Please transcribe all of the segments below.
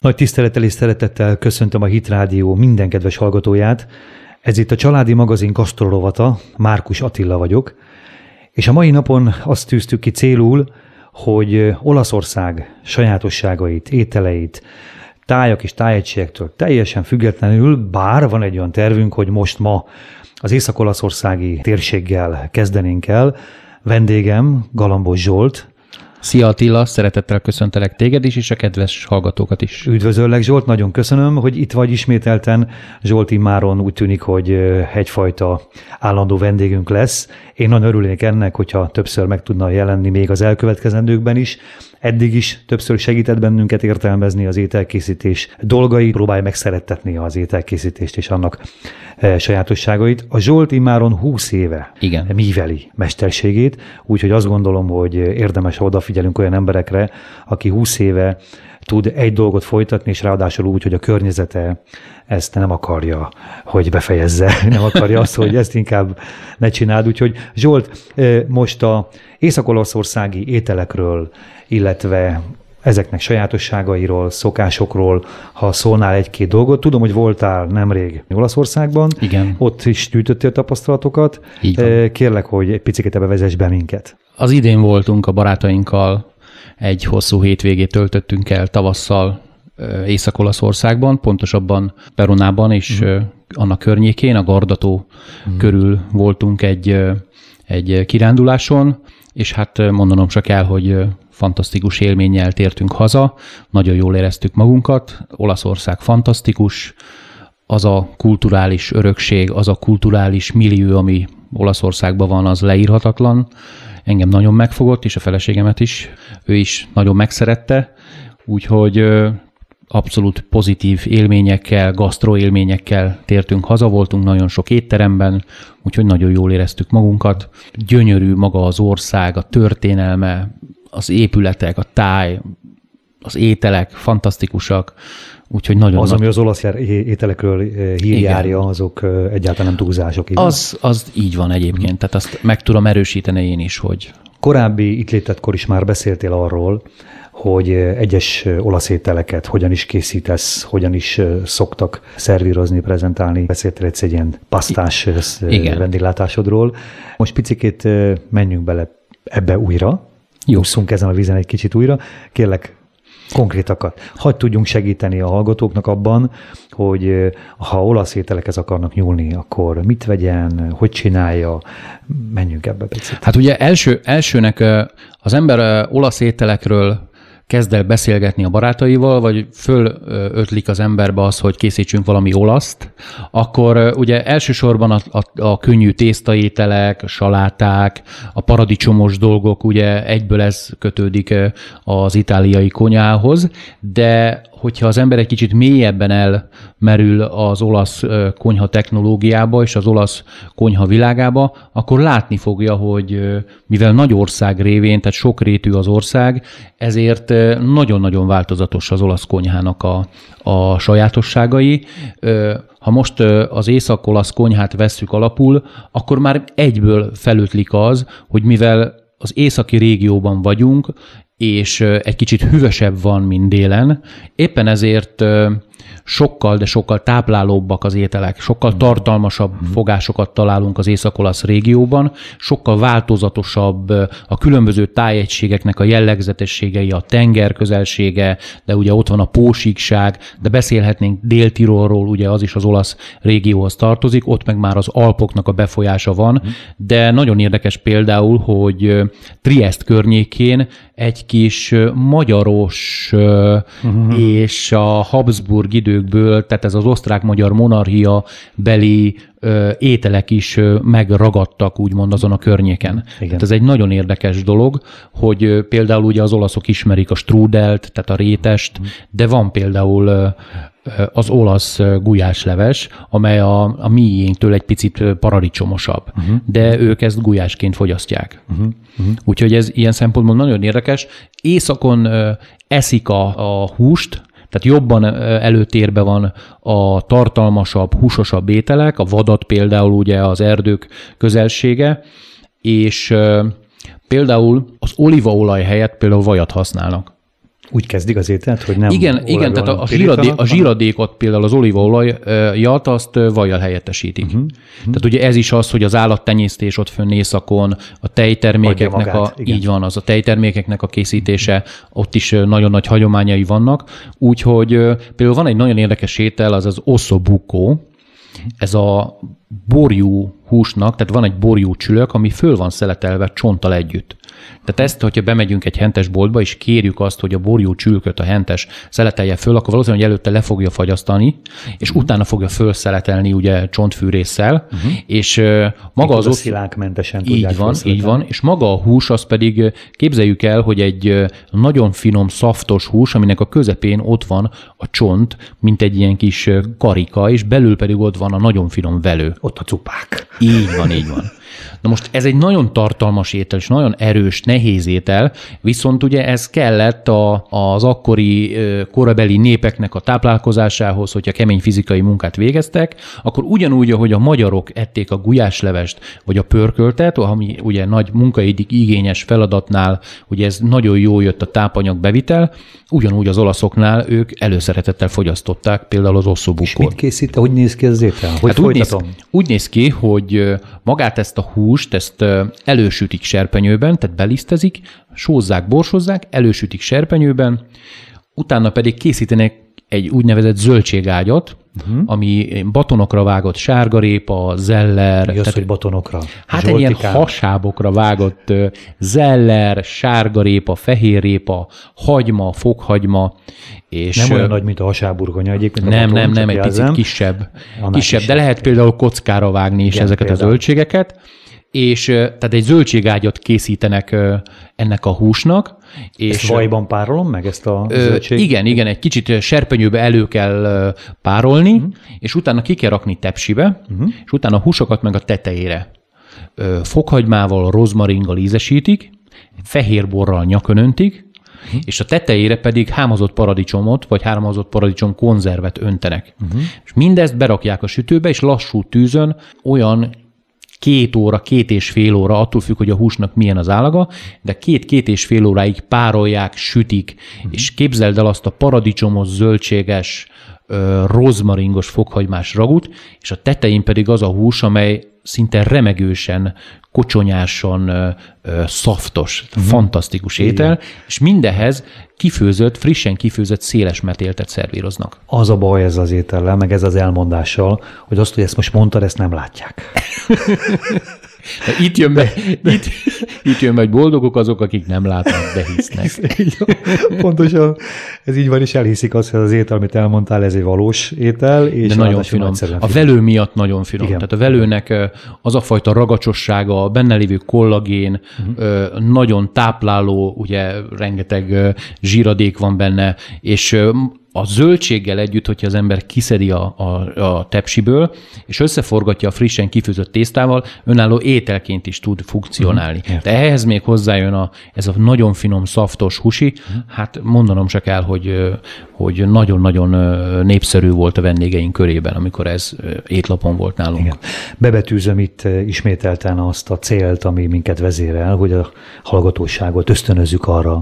Nagy tisztelettel és szeretettel köszöntöm a Hit Rádió minden kedves hallgatóját. Ez itt a Családi Magazin Kastorolovata, Márkus Attila vagyok, és a mai napon azt tűztük ki célul, hogy Olaszország sajátosságait, ételeit, tájak és tájegységektől teljesen függetlenül, bár van egy olyan tervünk, hogy most ma az észak-olaszországi térséggel kezdenénk el. Vendégem Galambos Zsolt, Szia Attila, szeretettel köszöntelek téged is, és a kedves hallgatókat is. Üdvözöllek Zsolt, nagyon köszönöm, hogy itt vagy ismételten. Zsolt immáron úgy tűnik, hogy egyfajta állandó vendégünk lesz. Én nagyon örülnék ennek, hogyha többször meg tudna jelenni még az elkövetkezendőkben is. Eddig is többször segített bennünket értelmezni az ételkészítés dolgai, próbálja megszerettetni az ételkészítést és annak e, sajátosságait. A Zsolt immáron 20 éve Igen. míveli mesterségét, úgyhogy azt gondolom, hogy érdemes, ha odafigyelünk olyan emberekre, aki 20 éve tud egy dolgot folytatni, és ráadásul úgy, hogy a környezete ezt nem akarja, hogy befejezze, nem akarja azt, hogy ezt inkább ne csináld. Úgyhogy Zsolt, e, most a észak-olaszországi ételekről illetve ezeknek sajátosságairól, szokásokról, ha szólnál egy-két dolgot. Tudom, hogy voltál nemrég Olaszországban. Igen. Ott is gyűjtöttél tapasztalatokat. Így van. Eh, kérlek, hogy egy picit ebbe vezess be minket. Az idén voltunk a barátainkkal, egy hosszú hétvégét töltöttünk el tavasszal eh, Észak-Olaszországban, pontosabban Peronában és mm. annak környékén, a Gardató mm. körül voltunk egy, egy kiránduláson, és hát mondanom csak el, hogy fantasztikus élménnyel tértünk haza, nagyon jól éreztük magunkat, Olaszország fantasztikus, az a kulturális örökség, az a kulturális millió, ami Olaszországban van, az leírhatatlan. Engem nagyon megfogott, és a feleségemet is. Ő is nagyon megszerette, úgyhogy abszolút pozitív élményekkel, gasztro élményekkel tértünk haza, voltunk nagyon sok étteremben, úgyhogy nagyon jól éreztük magunkat. Gyönyörű maga az ország, a történelme, az épületek, a táj, az ételek fantasztikusak, úgyhogy nagyon Az, nagy... ami az olasz ételekről hírjárja, azok egyáltalán nem túlzások. Igen? Az, az így van egyébként, tehát azt meg tudom erősíteni én is, hogy... Korábbi itt létetkor is már beszéltél arról, hogy egyes olasz ételeket hogyan is készítesz, hogyan is szoktak szervírozni, prezentálni. Beszéltél egy, ilyen pasztás Igen. vendéglátásodról. Most picikét menjünk bele ebbe újra, jó. úszunk ezen a vízen egy kicsit újra. Kérlek, konkrétakat. Hagy tudjunk segíteni a hallgatóknak abban, hogy ha olasz ételekhez akarnak nyúlni, akkor mit vegyen, hogy csinálja, menjünk ebbe picit. Hát ugye első, elsőnek az ember olasz ételekről kezd el beszélgetni a barátaival, vagy fölötlik az emberbe az, hogy készítsünk valami olaszt, akkor ugye elsősorban a, a, a könnyű tésztaételek, saláták, a paradicsomos dolgok, ugye egyből ez kötődik az itáliai konyához, de hogyha az ember egy kicsit mélyebben elmerül az olasz konyha technológiába és az olasz konyha világába, akkor látni fogja, hogy mivel nagy ország révén, tehát sokrétű az ország, ezért nagyon-nagyon változatos az olasz konyhának a, a sajátosságai. Ha most az észak-olasz konyhát vesszük alapul, akkor már egyből felütlik az, hogy mivel az északi régióban vagyunk, és egy kicsit hűvösebb van, mint délen. Éppen ezért sokkal, de sokkal táplálóbbak az ételek, sokkal tartalmasabb mm. fogásokat találunk az észak-olasz régióban, sokkal változatosabb a különböző tájegységeknek a jellegzetességei, a tenger közelsége, de ugye ott van a pósíkság, de beszélhetnénk Dél-Tirolról, ugye az is az olasz régióhoz tartozik, ott meg már az Alpoknak a befolyása van, mm. de nagyon érdekes például, hogy Triest környékén egy kis magyaros uh-huh. és a Habsburg időkből, tehát ez az osztrák-magyar monarchia beli ö, ételek is ö, megragadtak, úgymond azon a környéken. Igen. Tehát ez egy nagyon érdekes dolog, hogy ö, például ugye az olaszok ismerik a strudelt, tehát a rétest, uh-huh. de van például ö, az olasz gulyásleves, amely a, a miénktől egy picit paradicsomosabb, uh-huh. de ők ezt gulyásként fogyasztják. Uh-huh. Uh-huh. Úgyhogy ez ilyen szempontból nagyon érdekes. Északon eszik a, a húst, tehát jobban előtérbe van a tartalmasabb, húsosabb ételek, a vadat például ugye az erdők közelsége, és például az olívaolaj helyett például vajat használnak. Úgy kezdik az ételt, hogy nem Igen, igen tehát a, a, zsíradé, a zsíradékot például az olívaolajat azt vajjal helyettesítik. Uh-huh. Tehát ugye ez is az, hogy az állattenyésztés ott fönn északon, a tejtermékeknek magát, a, igen. így van, az a tejtermékeknek a készítése, ott is nagyon nagy hagyományai vannak. Úgyhogy például van egy nagyon érdekes étel, az az ossobuco, ez a borjú húsnak, tehát van egy borjú csülök, ami föl van szeletelve csonttal együtt. Tehát ezt, hogyha bemegyünk egy hentes boltba, és kérjük azt, hogy a borjú csülköt a hentes szeletelje föl, akkor valószínűleg előtte le fogja fagyasztani, és uh-huh. utána fogja fölszeletelni ugye csontfűrészsel, uh-huh. és uh, maga az... Szilánkmentesen Így van, így van, és maga a hús, az pedig képzeljük el, hogy egy nagyon finom, szaftos hús, aminek a közepén ott van a csont, mint egy ilyen kis karika, és belül pedig ott van a nagyon finom velő. Ott a cupák. Így van, így van. Na most ez egy nagyon tartalmas étel, és nagyon erős, nehéz étel, viszont ugye ez kellett a, az akkori korabeli népeknek a táplálkozásához, hogyha kemény fizikai munkát végeztek, akkor ugyanúgy, ahogy a magyarok ették a gulyáslevest, vagy a pörköltet, ami ugye nagy munkaidig igényes feladatnál, ugye ez nagyon jó jött a tápanyag bevitel, ugyanúgy az olaszoknál ők előszeretettel fogyasztották például az osszobukot. És mit készít, hogy néz ki az étel? Hogy hát úgy néz, úgy néz ki, hogy magát ezt a húst, ezt elősütik serpenyőben, tehát belisztezik, sózzák, borsozzák, elősütik serpenyőben, utána pedig készítenek egy úgynevezett zöldségágyat, uh-huh. ami batonokra vágott sárgarépa, zeller. Mi az, tehát, hogy batonokra? Hát egy ilyen hasábokra vágott zeller, sárgarépa, fehérrépa, hagyma, fokhagyma. És nem olyan nagy, mint a hasáburgonya egyébként. Nem, baton, nem, nem, egy picit kisebb. Kisebb, de lehet például kockára vágni is Igen, ezeket például. a zöldségeket és tehát egy zöldségágyat készítenek ennek a húsnak. És ezt vajban párolom meg, ezt a zöldség? Igen, igen, egy kicsit serpenyőbe elő kell párolni, uh-huh. és utána ki kell rakni tepsibe, uh-huh. és utána a húsokat meg a tetejére. Fokhagymával, rozmaringgal ízesítik, fehérborral nyakon öntik, uh-huh. és a tetejére pedig hámozott paradicsomot, vagy hámozott paradicsom konzervet öntenek. Uh-huh. És mindezt berakják a sütőbe, és lassú tűzön olyan két óra, két és fél óra, attól függ, hogy a húsnak milyen az állaga, de két-két és fél óráig párolják, sütik, uh-huh. és képzeld el azt a paradicsomos, zöldséges, rozmaringos fokhagymás ragut, és a tetején pedig az a hús, amely szinte remegősen, kocsonyásan, szaftos, uh-huh. fantasztikus étel, Igen. és mindehez kifőzött, frissen kifőzött széles metéltet szervíroznak. Az a baj ez az étellel, meg ez az elmondással, hogy azt, hogy ezt most mondtad, ezt nem látják. Itt jön, be, itt, itt jön be, hogy boldogok azok, akik nem látnak, de hisznek. Pontosan, ez így van, és elhiszik azt, hogy az étel, amit elmondtál, ez egy valós étel, és de nagyon finom. A velő miatt nagyon finom. Igen. Tehát a velőnek az a fajta ragacsossága, a benne lévő kollagén, uh-huh. nagyon tápláló, ugye rengeteg zsíradék van benne, és a zöldséggel együtt, hogyha az ember kiszedi a, a, a tepsiből, és összeforgatja a frissen kifőzött tésztával, önálló ételként is tud funkcionálni. Mm, De ehhez még hozzájön a, ez a nagyon finom, szaftos husi, mm. hát mondanom se kell, hogy, hogy nagyon-nagyon népszerű volt a vendégeink körében, amikor ez étlapon volt nálunk. Igen. Bebetűzöm itt ismételten azt a célt, ami minket vezérel, hogy a hallgatóságot ösztönözzük arra,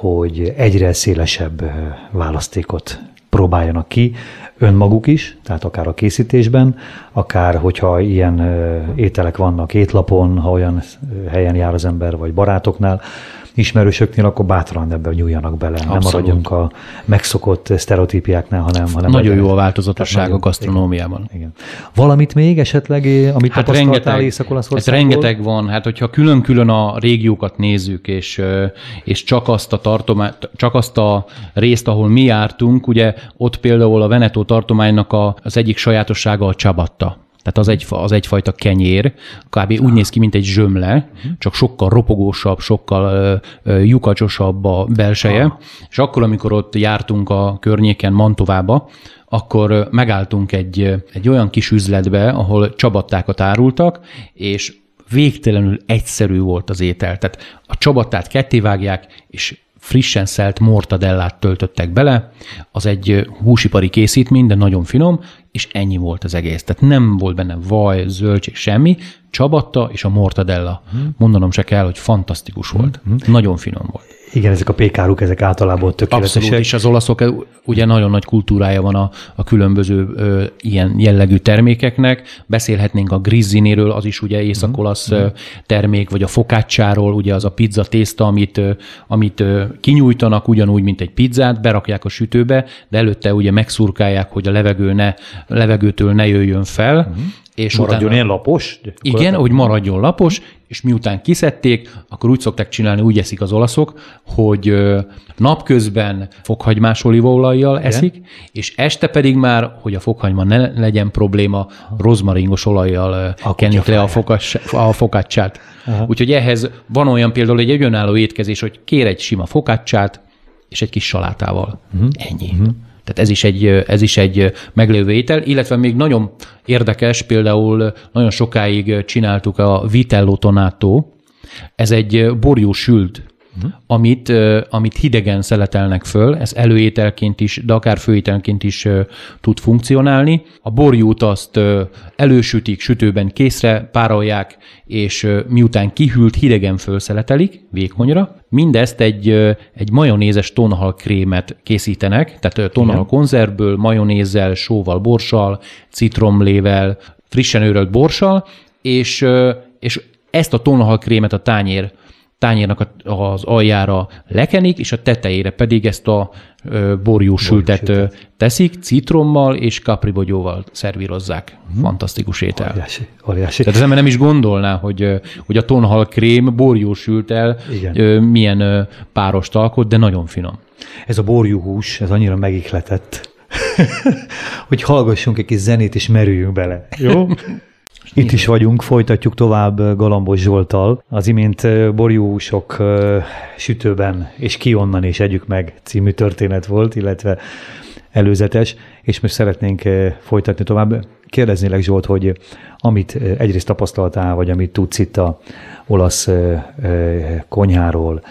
hogy egyre szélesebb választékot próbáljanak ki, önmaguk is, tehát akár a készítésben, akár hogyha ilyen ételek vannak étlapon, ha olyan helyen jár az ember, vagy barátoknál, ismerősöknél, akkor bátran ebben nyúljanak bele. Abszolút. Nem maradjunk a megszokott sztereotípiáknál, hanem... hanem nagyon jó a változatosság a gasztronómiában. Igen, igen. Valamit még esetleg, eh, amit hát észak hát rengeteg van. Hát hogyha külön-külön a régiókat nézzük, és, eh, és csak azt a tartomány, csak azt a részt, ahol mi jártunk, ugye ott például a Veneto tartománynak a, az egyik sajátossága a csabatta. Tehát az, egy, az egyfajta kenyér, kb. úgy néz ki, mint egy zsömle, csak sokkal ropogósabb, sokkal uh, lyukacsosabb a belseje. Ah. És akkor, amikor ott jártunk a környéken Mantovába, akkor megálltunk egy, egy olyan kis üzletbe, ahol csabattákat árultak, és végtelenül egyszerű volt az étel. Tehát a csabattát kettévágják, és frissen szelt mortadellát töltöttek bele, az egy húsipari készítmény, de nagyon finom, és ennyi volt az egész. Tehát nem volt benne vaj, zöldség, semmi, csabatta és a mortadella. Hmm. Mondanom se kell, hogy fantasztikus volt. Hmm. Nagyon finom volt. Igen, ezek a pékáruk, ezek általában tökéletesek. Abszolút, és az olaszok ugye nagyon nagy kultúrája van a, a különböző ö, ilyen jellegű termékeknek. Beszélhetnénk a grizzinéről, az is ugye észak-olasz mm. termék, vagy a fokácsáról, ugye az a pizza tészta, amit, amit kinyújtanak ugyanúgy, mint egy pizzát, berakják a sütőbe, de előtte ugye megszurkálják, hogy a levegő ne, levegőtől ne jöjjön fel, mm és maradjon utána, ilyen lapos? Igen, hogy maradjon lapos, és miután kiszedték, akkor úgy szokták csinálni, úgy eszik az olaszok, hogy napközben fokhagymás olívaolajjal eszik, és este pedig már, hogy a fokhagyma ne legyen probléma, rozmaringos olajjal kenjük le a, fokas, a fokácsát. Úgyhogy ehhez van olyan például egy önálló étkezés, hogy kér egy sima fokácsát, és egy kis salátával. Uh-huh. Ennyi. Uh-huh. Tehát ez is egy, ez is egy meglévő étel, illetve még nagyon érdekes, például nagyon sokáig csináltuk a Vitello Tonato, ez egy borjú sült uh-huh. amit, amit hidegen szeletelnek föl, ez előételként is, de akár főételként is tud funkcionálni. A borjút azt elősütik, sütőben készre párolják, és miután kihűlt, hidegen fölszeletelik vékonyra. Mindezt egy, egy majonézes tonhal krémet készítenek, tehát tonhal konzervből, majonézzel, sóval, borssal, citromlével, frissen őrölt borssal, és, és ezt a tonhal krémet a tányér tányérnak az aljára lekenik, és a tetejére pedig ezt a borjúsültet teszik, citrommal és kapribogyóval szervírozzák. Hmm. Fantasztikus étel. Óriási, óriási. Tehát az ember nem is gondolná, hogy, hogy a tonhal krém borjúsültel milyen párost alkot, de nagyon finom. Ez a borjúhús, ez annyira megikletett, hogy hallgassunk egy kis zenét, és merüljünk bele. Jó? Itt is vagyunk, folytatjuk tovább Galambos Zsoltal. Az imént borjúsok sütőben és ki onnan és együk meg című történet volt, illetve előzetes, és most szeretnénk folytatni tovább. Kérdeznélek Zsolt, hogy amit egyrészt tapasztaltál, vagy amit tudsz itt a olasz konyháról,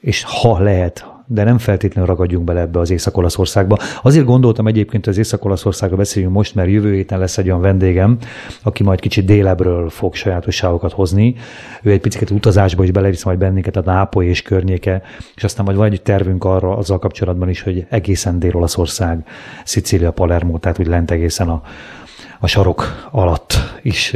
és ha lehet, de nem feltétlenül ragadjunk bele ebbe az Észak-Olaszországba. Azért gondoltam egyébként, hogy az Észak-Olaszországba beszéljünk most, mert jövő héten lesz egy olyan vendégem, aki majd kicsit délebbről fog sajátosságokat hozni. Ő egy picit utazásba is belevisz majd bennünket a Nápoly és környéke, és aztán majd van egy tervünk arra azzal kapcsolatban is, hogy egészen Dél-Olaszország, Szicília, Palermo, tehát úgy lent egészen a, a sarok alatt is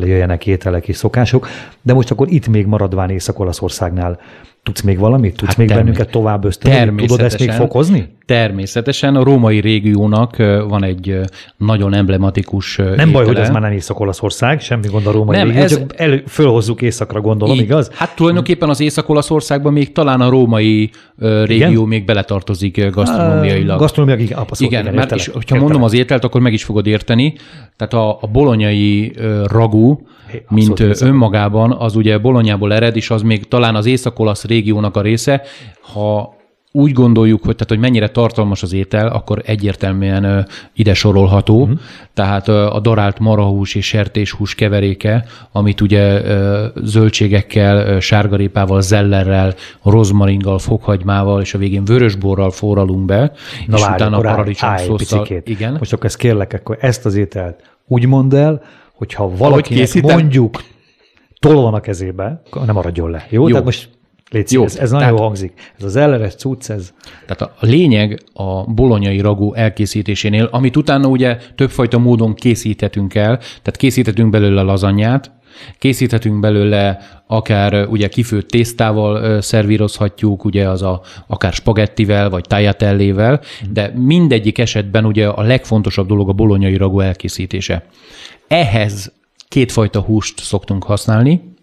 jöjjenek ételek és szokások. De most akkor itt még maradván Észak-Olaszországnál Tudsz még valamit? Tudsz hát még termé- bennünket tovább ösztönözni? Tudod ezt még fokozni? Természetesen. A római régiónak van egy nagyon emblematikus Nem étele. baj, hogy ez már nem Észak-Olaszország, semmi gond a római nem, régió, ez... csak elő, fölhozzuk északra, gondolom, Így, igaz? Hát tulajdonképpen az Észak-Olaszországban még talán a római régió igen? még beletartozik gasztronómiailag. Gasztronómiailag, igen, abszolút, igen, igen mert és, hogyha értelek. mondom az ételt, akkor meg is fogod érteni. Tehát a, a bolonyai ragú, mint önmagában, az ugye Bolonyából ered, és az még talán az észak-olasz régiónak a része. Ha úgy gondoljuk, hogy, tehát, hogy mennyire tartalmas az étel, akkor egyértelműen ide sorolható. Uh-huh. Tehát a darált marahús és sertéshús keveréke, amit ugye zöldségekkel, sárgarépával, zellerrel, rozmaringgal, fokhagymával és a végén vörösborral forralunk be, Na és várj, utána a paradicsom szószal. Igen. Most akkor ezt kérlek, akkor ezt az ételt úgy mondd el, hogyha valakinek mondjuk tol van a kezébe, nem maradjon le. Jó? Jó. Tehát most Légy Jó, ez, ez nagyon jó hangzik. Ez az elleres cucc, ez... Tehát a lényeg a bolonyai ragú elkészítésénél, amit utána ugye többfajta módon készíthetünk el, tehát készíthetünk belőle lazanyát, Készíthetünk belőle akár ugye kifőtt tésztával szervírozhatjuk, ugye az a, akár spagettivel, vagy tagliatellével, de mindegyik esetben ugye a legfontosabb dolog a bolonyai ragú elkészítése. Ehhez kétfajta húst szoktunk használni,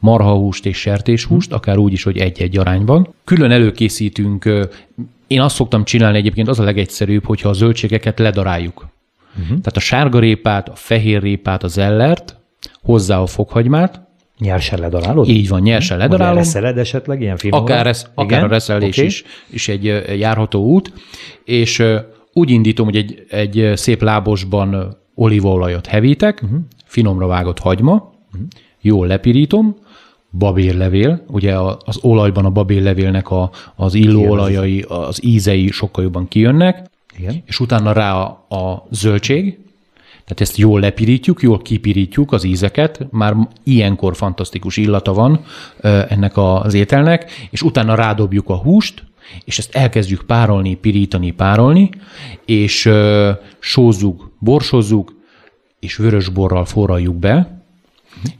marhahúst és sertéshúst, akár úgy is, hogy egy-egy arányban. Külön előkészítünk, én azt szoktam csinálni egyébként, az a legegyszerűbb, hogyha a zöldségeket ledaráljuk. Uh-huh. Tehát a sárgarépát, a fehérrépát, az ellert, hozzá a fokhagymát, Nyersen ledarálod? Így van, nyersen ledarálom. Reszeled esetleg ilyen finom? Akár, ez, akár a reszelés okay. is, is egy járható út, és úgy indítom, hogy egy, egy szép lábosban olívaolajat hevítek, uh-huh. finomra vágott hagyma, uh-huh. jól lepirítom, babérlevél, ugye az olajban a babérlevélnek a, az illóolajai, az ízei sokkal jobban kijönnek, Igen. és utána rá a, a zöldség, tehát ezt jól lepirítjuk, jól kipirítjuk az ízeket, már ilyenkor fantasztikus illata van ennek az ételnek, és utána rádobjuk a húst, és ezt elkezdjük párolni, pirítani, párolni, és sózzuk, borsozzuk, és vörösborral forraljuk be,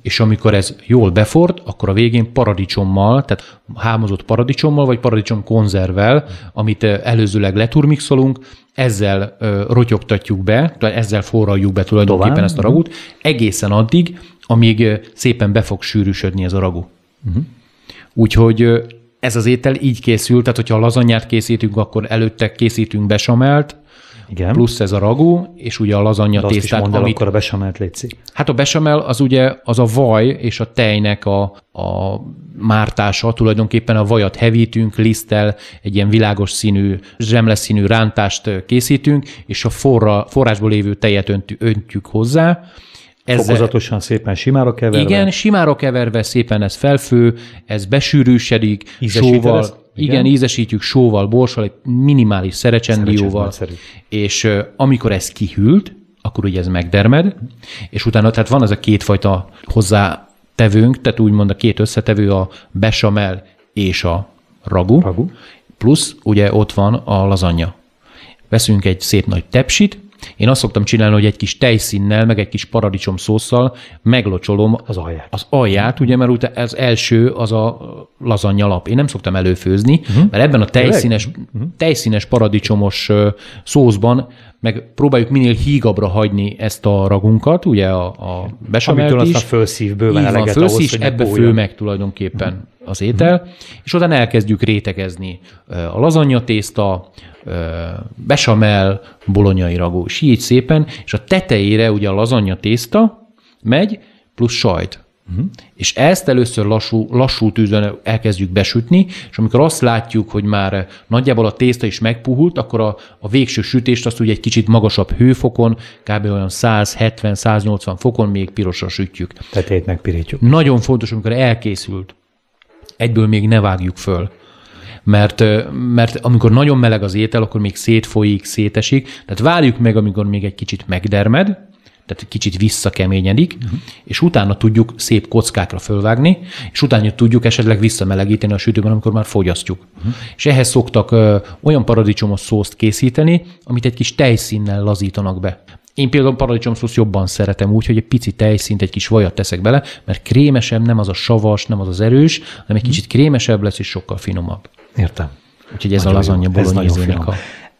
és amikor ez jól beford, akkor a végén paradicsommal, tehát hámozott paradicsommal, vagy paradicsom konzervvel, amit előzőleg leturmixolunk, ezzel rotyogtatjuk be, tehát ezzel forraljuk be tulajdonképpen Tovább. ezt a ragút, egészen addig, amíg szépen be fog sűrűsödni ez a ragu. Uh-huh. Úgyhogy ez az étel így készül, tehát hogyha a lazanyát készítünk, akkor előtte készítünk besamelt, igen. plusz ez a ragú, és ugye a lazanya tésztát. Azt is amit... akkor a besamelt létszi. Hát a besamel az ugye az a vaj és a tejnek a, a mártása, tulajdonképpen a vajat hevítünk, liszttel, egy ilyen világos színű, zsemles színű rántást készítünk, és a forra, forrásból lévő tejet öntjük hozzá, ezzel, Fokozatosan szépen simára keverve. Igen, simára keverve szépen ez felfő, ez besűrűsödik, sóval, ezt? Igen. igen, ízesítjük sóval, borssal, egy minimális szerecsendióval, és uh, amikor ez kihűlt, akkor ugye ez megdermed, és utána, tehát van ez a kétfajta hozzá tevőnk, tehát úgymond a két összetevő a besamel és a ragu, ragu. plusz ugye ott van a lazanya. Veszünk egy szép nagy tepsit, én azt szoktam csinálni, hogy egy kis tejszínnel, meg egy kis paradicsom szószal meglocsolom az alját. Az alját, ugye, mert ugye az első az a lazanya lap. Én nem szoktam előfőzni, uh-huh. mert ebben a tejszínes, uh-huh. tejszínes paradicsomos szószban meg próbáljuk minél hígabbra hagyni ezt a ragunkat, ugye a, a besamelt Amitől is. azt a fölszív bőven Így van, fölszív, ahhoz, ebbe fő meg tulajdonképpen uh-huh. Az étel, uh-huh. és utána elkezdjük rétegezni a lazanya tészta, besamel, bolonyai ragú, és így szépen, és a tetejére ugye a lazanya tészta megy, plusz sajt. Uh-huh. És ezt először lassú, lassú tűzön elkezdjük besütni, és amikor azt látjuk, hogy már nagyjából a tészta is megpuhult, akkor a, a végső sütést azt ugye egy kicsit magasabb hőfokon, kb. olyan 170-180 fokon még pirosra sütjük. Tetejét megpirítjuk. Nagyon fontos, amikor elkészült, egyből még ne vágjuk föl mert, mert amikor nagyon meleg az étel, akkor még szétfolyik, szétesik, tehát várjuk meg, amikor még egy kicsit megdermed, tehát kicsit visszakeményedik, uh-huh. és utána tudjuk szép kockákra fölvágni, és utána tudjuk esetleg visszamelegíteni a sütőben, amikor már fogyasztjuk. Uh-huh. És ehhez szoktak ö, olyan paradicsomos szószt készíteni, amit egy kis tejszínnel lazítanak be. Én például paradicsomszószt jobban szeretem úgy, hogy egy pici tejszínt, egy kis vajat teszek bele, mert krémesebb, nem az a savas, nem az az erős, hanem egy kicsit krémesebb lesz, és sokkal finomabb. Értem. Úgyhogy ez nagyon a lazanya bolonyézének a...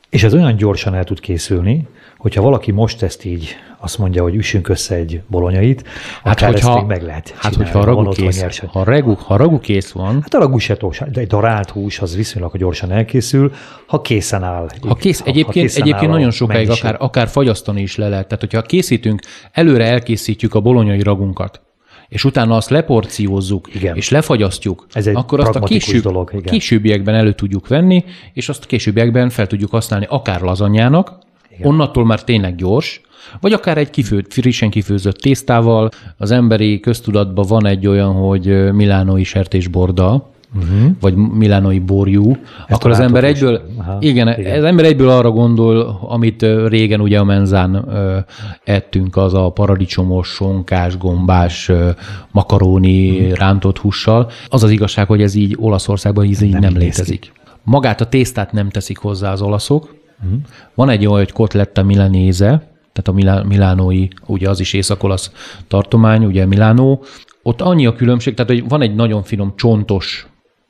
És ez olyan gyorsan el tud készülni, hogyha valaki most ezt így azt mondja, hogy üssünk össze egy bolonyait, hát hogyha, ezt még meg lehet Hát hogyha a ragu kész, ha, ragu, ha ragu kész van... Hát a ragu se de egy darált hús az viszonylag gyorsan elkészül, ha készen áll. Ha kész, ha, egyébként, ha készen egyébként nagyon sokáig akár, akár fagyasztani is le lehet. Tehát, hogyha készítünk, előre elkészítjük a bolonyai ragunkat, és utána azt leporciózzuk, igen. és lefagyasztjuk, Ez egy akkor azt a később, dolog, igen. későbbiekben elő tudjuk venni, és azt a későbbiekben fel tudjuk használni akár lazanyának, igen. onnantól már tényleg gyors, vagy akár egy kifőtt, frissen kifőzött tésztával. Az emberi köztudatban van egy olyan, hogy milánói sertésborda, uh-huh. vagy milánói borjú, Ezt akkor az ember egyből, Aha, igen, igen, az ember egyből arra gondol, amit régen ugye a menzán ö, ettünk, az a paradicsomos, sonkás, gombás, ö, makaróni uh-huh. rántott hússal. Az az igazság, hogy ez így Olaszországban így nem, nem létezik. Magát a tésztát nem teszik hozzá az olaszok. Uh-huh. Van egy olyan, hogy kotletta milanéze, tehát a milánói, ugye az is észak-olasz tartomány, ugye Milánó. Ott annyi a különbség, tehát hogy van egy nagyon finom csontos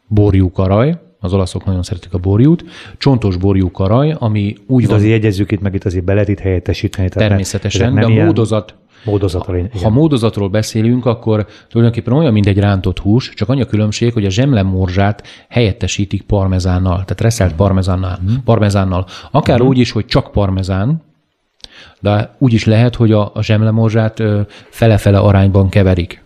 borjú karaj, az olaszok nagyon szeretik a borjút, csontos borjú karaj, ami úgy de van... azért jegyezzük itt meg, itt azért be lehet itt helyettesíteni. Tehát természetesen, de a módozat, Módozat ha, ha módozatról beszélünk, akkor tulajdonképpen olyan, mint egy rántott hús, csak annyi a különbség, hogy a zsemlemorzsát helyettesítik parmezánnal, tehát reszelt parmezánnal. Mm. parmezánnal. Akár mm. úgy is, hogy csak parmezán, de úgy is lehet, hogy a, a zsemlemorzsát fele-fele arányban keverik.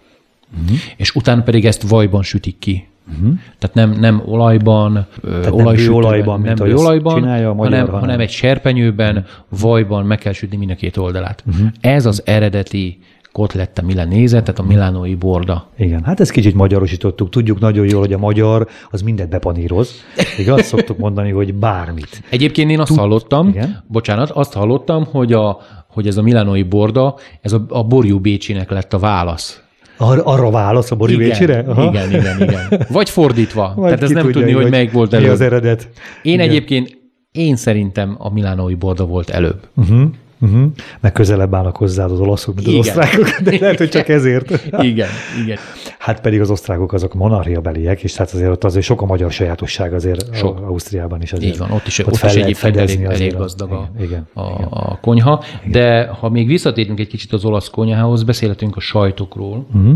Uh-huh. És utána pedig ezt vajban sütik ki. Uh-huh. Tehát nem, nem olajban, Tehát olajsütőben, nem olajban, nem mint olajban, csinálja a hanem, hanem, hanem egy serpenyőben, vajban meg kell sütni mind a két oldalát. Uh-huh. Ez az eredeti kotletta milanéze, tehát a milánói borda. Igen, hát ezt kicsit magyarosítottuk. Tudjuk nagyon jól, hogy a magyar az mindent bepaníroz. Igaz? Szoktuk mondani, hogy bármit. Egyébként én azt Tud... hallottam, Igen? bocsánat, azt hallottam, hogy, a, hogy ez a milánói borda, ez a, a borjú Bécsinek lett a válasz. Ar- arra válasz a Bori igen, Igen, igen, igen. Vagy fordítva. Vagy Tehát ez nem tudja, tudni, hogy, hogy melyik volt előbb. Mi az eredet. Én igen. egyébként, én szerintem a milánói borda volt előbb. Uh-huh. Uh-huh. Meg közelebb állnak hozzá az olaszok, mint az igen. osztrákok, de lehet, hogy csak ezért. igen, igen. Hát pedig az osztrákok azok monarchiabeliek, és tehát azért ott azért sok a magyar sajátosság azért sok. Ausztriában is. Azért Így van, ott is, ott, ott is egyébként elég, elég gazdag a, igen, a, igen. a konyha. Igen. De ha még visszatérünk egy kicsit az olasz konyhához, beszélhetünk a sajtokról, uh-huh.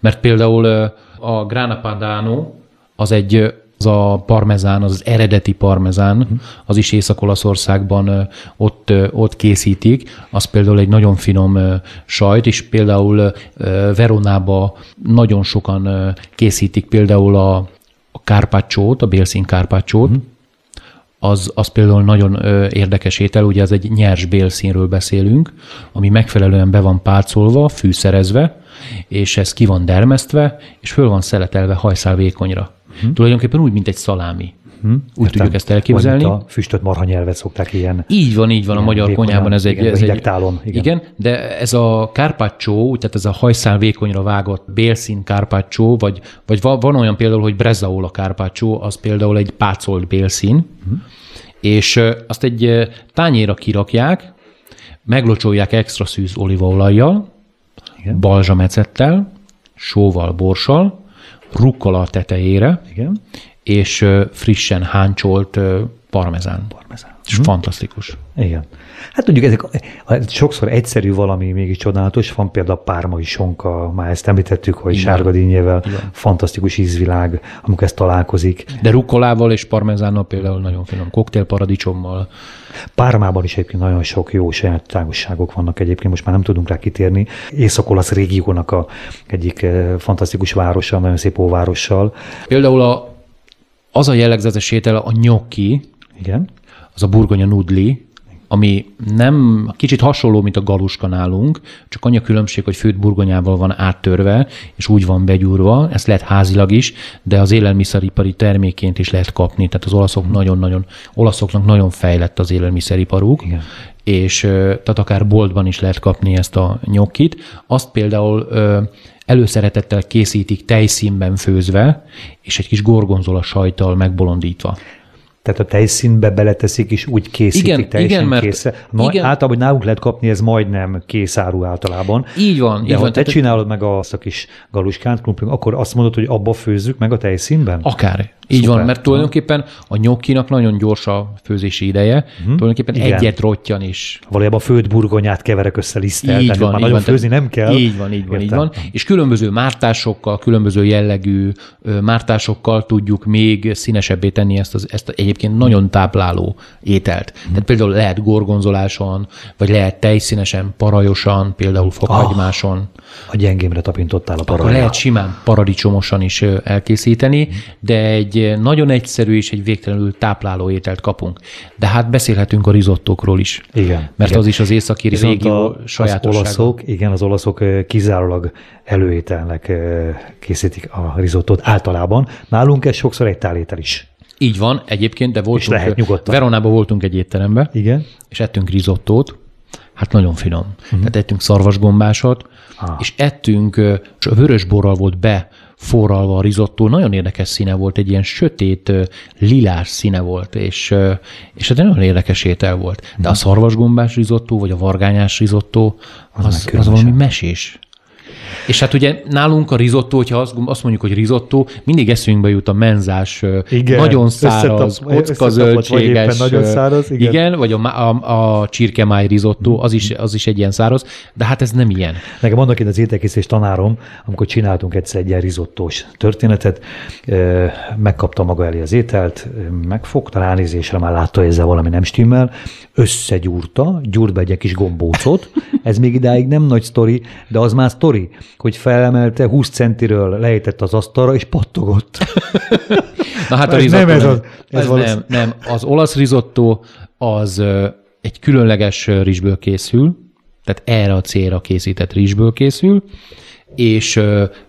mert például a Grana Padano az egy az a parmezán, az, az eredeti parmezán, uh-huh. az is Észak-Olaszországban ott, ott készítik, az például egy nagyon finom sajt, és például Veronába nagyon sokan készítik például a, a kárpácsót, a bélszín kárpácsót, uh-huh. az, az például nagyon érdekes étel, ugye ez egy nyers bélszínről beszélünk, ami megfelelően be van pálcolva, fűszerezve, és ez ki van dermesztve, és föl van szeletelve hajszál vékonyra. Hmm. Tulajdonképpen úgy, mint egy szalámi. Hmm. Úgy Értem. tudjuk ezt elképzelni. a füstöt marha nyelvet szokták ilyen. Így van, így van, a magyar konyhában ez egy... Igen, ez egy tálon, igen. igen. de ez a kárpácsó, tehát ez a hajszál vékonyra vágott bélszín kárpácsó, vagy, vagy van olyan például, hogy brezaola kárpácsó, az például egy pácolt bélszín, hmm. és azt egy tányéra kirakják, meglocsolják extra szűz olívaolajjal, balzsamecettel, sóval, borssal, rukkola a tetejére, Igen. és frissen háncsolt parmezán. Parmezán. És hm. fantasztikus. Igen. Hát tudjuk, ezek sokszor egyszerű valami mégis csodálatos. Van például a pármai sonka, már ezt említettük, hogy Igen. sárga dinnyével, fantasztikus ízvilág, amikor ez találkozik. De rukkolával és parmezánnal például nagyon finom, koktélparadicsommal. Pármában is egyébként nagyon sok jó sajátságosságok vannak egyébként, most már nem tudunk rá kitérni. Észak-olasz régiónak a egyik eh, fantasztikus városa, nagyon szép óvárossal. Például a, az a jellegzetes étel a nyokki, Igen. Az a burgonya nudli, ami nem kicsit hasonló, mint a galuska nálunk, csak annyi a különbség, hogy főtt burgonyával van áttörve, és úgy van begyúrva, ezt lehet házilag is, de az élelmiszeripari terméként is lehet kapni, tehát az olaszok nagyon-nagyon, olaszoknak nagyon fejlett az élelmiszeriparuk, Igen. és tehát akár boltban is lehet kapni ezt a nyokit. Azt például előszeretettel készítik tejszínben főzve, és egy kis gorgonzola sajtal megbolondítva. Tehát a tejszínbe beleteszik, és úgy készítik igen, teljesen igen, mert kész. Ma, igen. Általában, nálunk lehet kapni, ez majdnem készáru általában. Így van. De így ha van, te tehát csinálod meg azt a kis galuskát, krumpling, akkor azt mondod, hogy abba főzzük meg a tejszínben? Akár. Így Szuper. van, mert tulajdonképpen a nyokkinak nagyon gyors a főzési ideje, hmm. tulajdonképpen Igen. egyet rottyan is. Valójában főtt burgonyát keverek össze lisztel, így van, már így nagyon van, főzni nem kell. Így van, így van, így van. És különböző mártásokkal, különböző jellegű mártásokkal tudjuk még színesebbé tenni ezt, az, ezt egyébként nagyon tápláló ételt. Hmm. Tehát például lehet gorgonzoláson, vagy lehet tejszínesen, parajosan, például fokhagymáson. Oh, a gyengémre tapintottál a parajra. Akkor lehet simán paradicsomosan is elkészíteni, hmm. de egy nagyon egyszerű és egy végtelenül tápláló ételt kapunk. De hát beszélhetünk a rizottókról is. Igen. Mert igen. az is az északi régió a, sajátossága. Az olaszok, igen, az olaszok kizárólag előételnek készítik a rizottót általában. Nálunk ez sokszor egy tálétel is. Így van, egyébként, de voltunk, és lehet nyugodtan. Veronában voltunk egy étterembe, Igen. és ettünk rizottót, hát nagyon finom. Uh-huh. Tehát ettünk szarvasgombásot, ah. és ettünk, és a vörös borral volt be forralva a rizottó, nagyon érdekes színe volt, egy ilyen sötét, lilás színe volt, és, és ez egy nagyon érdekes étel volt. De a szarvasgombás rizottó, vagy a vargányás rizottó, az, az, az valami mesés. És hát ugye nálunk a risotto, hogyha azt, azt mondjuk, hogy risotto, mindig eszünkbe jut a menzás, igen, nagyon száraz, kocka zöldséges. Nagyon száraz, igen. igen vagy a, a, a csirkemáj risotto, az is, az is egy ilyen száraz, de hát ez nem ilyen. Nekem annak itt az ételkészítés tanárom, amikor csináltunk egyszer egy ilyen rizottós történetet, megkapta maga elé az ételt, megfogta, ránézésre már látta, hogy ezzel valami nem stimmel, összegyúrta, gyúrt be egy kis gombócot, ez még idáig nem nagy sztori, de az már sztori, hogy felemelte 20 centiről, lejtett az asztalra, és pattogott. Na hát a risotto nem, ez, az, ez, ez nem, nem. Az olasz risotto az egy különleges rizsből készül, tehát erre a célra készített rizsből készül, és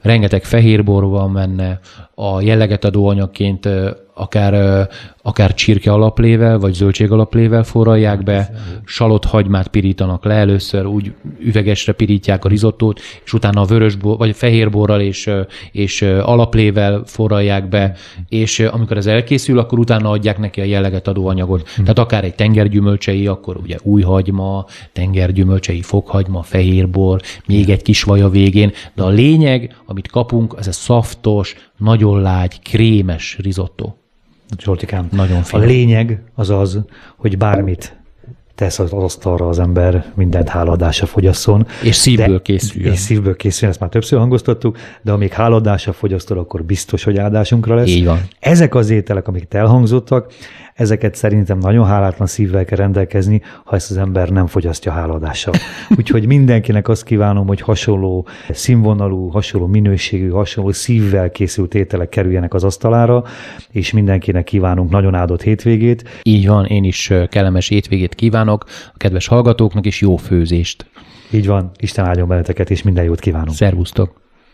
rengeteg fehérbor van benne, a jelleget adó anyagként akár, akár csirke alaplével, vagy zöldség alaplével forralják be, salott hagymát pirítanak le először, úgy üvegesre pirítják a rizottót, és utána a vörös vagy a fehérborral és, és alaplével forralják be, és amikor ez elkészül, akkor utána adják neki a jelleget adó anyagot. Hmm. Tehát akár egy tengergyümölcsei, akkor ugye új hagyma, tengergyümölcsei, fokhagyma, fehérbor, még egy kis vaj a végén, de a lényeg, amit kapunk, az a szaftos, nagyon lágy, krémes rizottó. Zsoltikám, Nagyon finom. a lényeg az az, hogy bármit tesz az asztalra az ember, mindent háladása fogyasszon. És szívből készül. És szívből készül, ezt már többször hangoztattuk, de amíg háladása fogyasztol, akkor biztos, hogy áldásunkra lesz. Így van. Ezek az ételek, amik elhangzottak, ezeket szerintem nagyon hálátlan szívvel kell rendelkezni, ha ezt az ember nem fogyasztja háladással. Úgyhogy mindenkinek azt kívánom, hogy hasonló színvonalú, hasonló minőségű, hasonló szívvel készült ételek kerüljenek az asztalára, és mindenkinek kívánunk nagyon áldott hétvégét. Így van, én is kellemes hétvégét kívánok a kedves hallgatóknak, és jó főzést. Így van, Isten áldjon benneteket, és minden jót kívánunk. Szervusztok!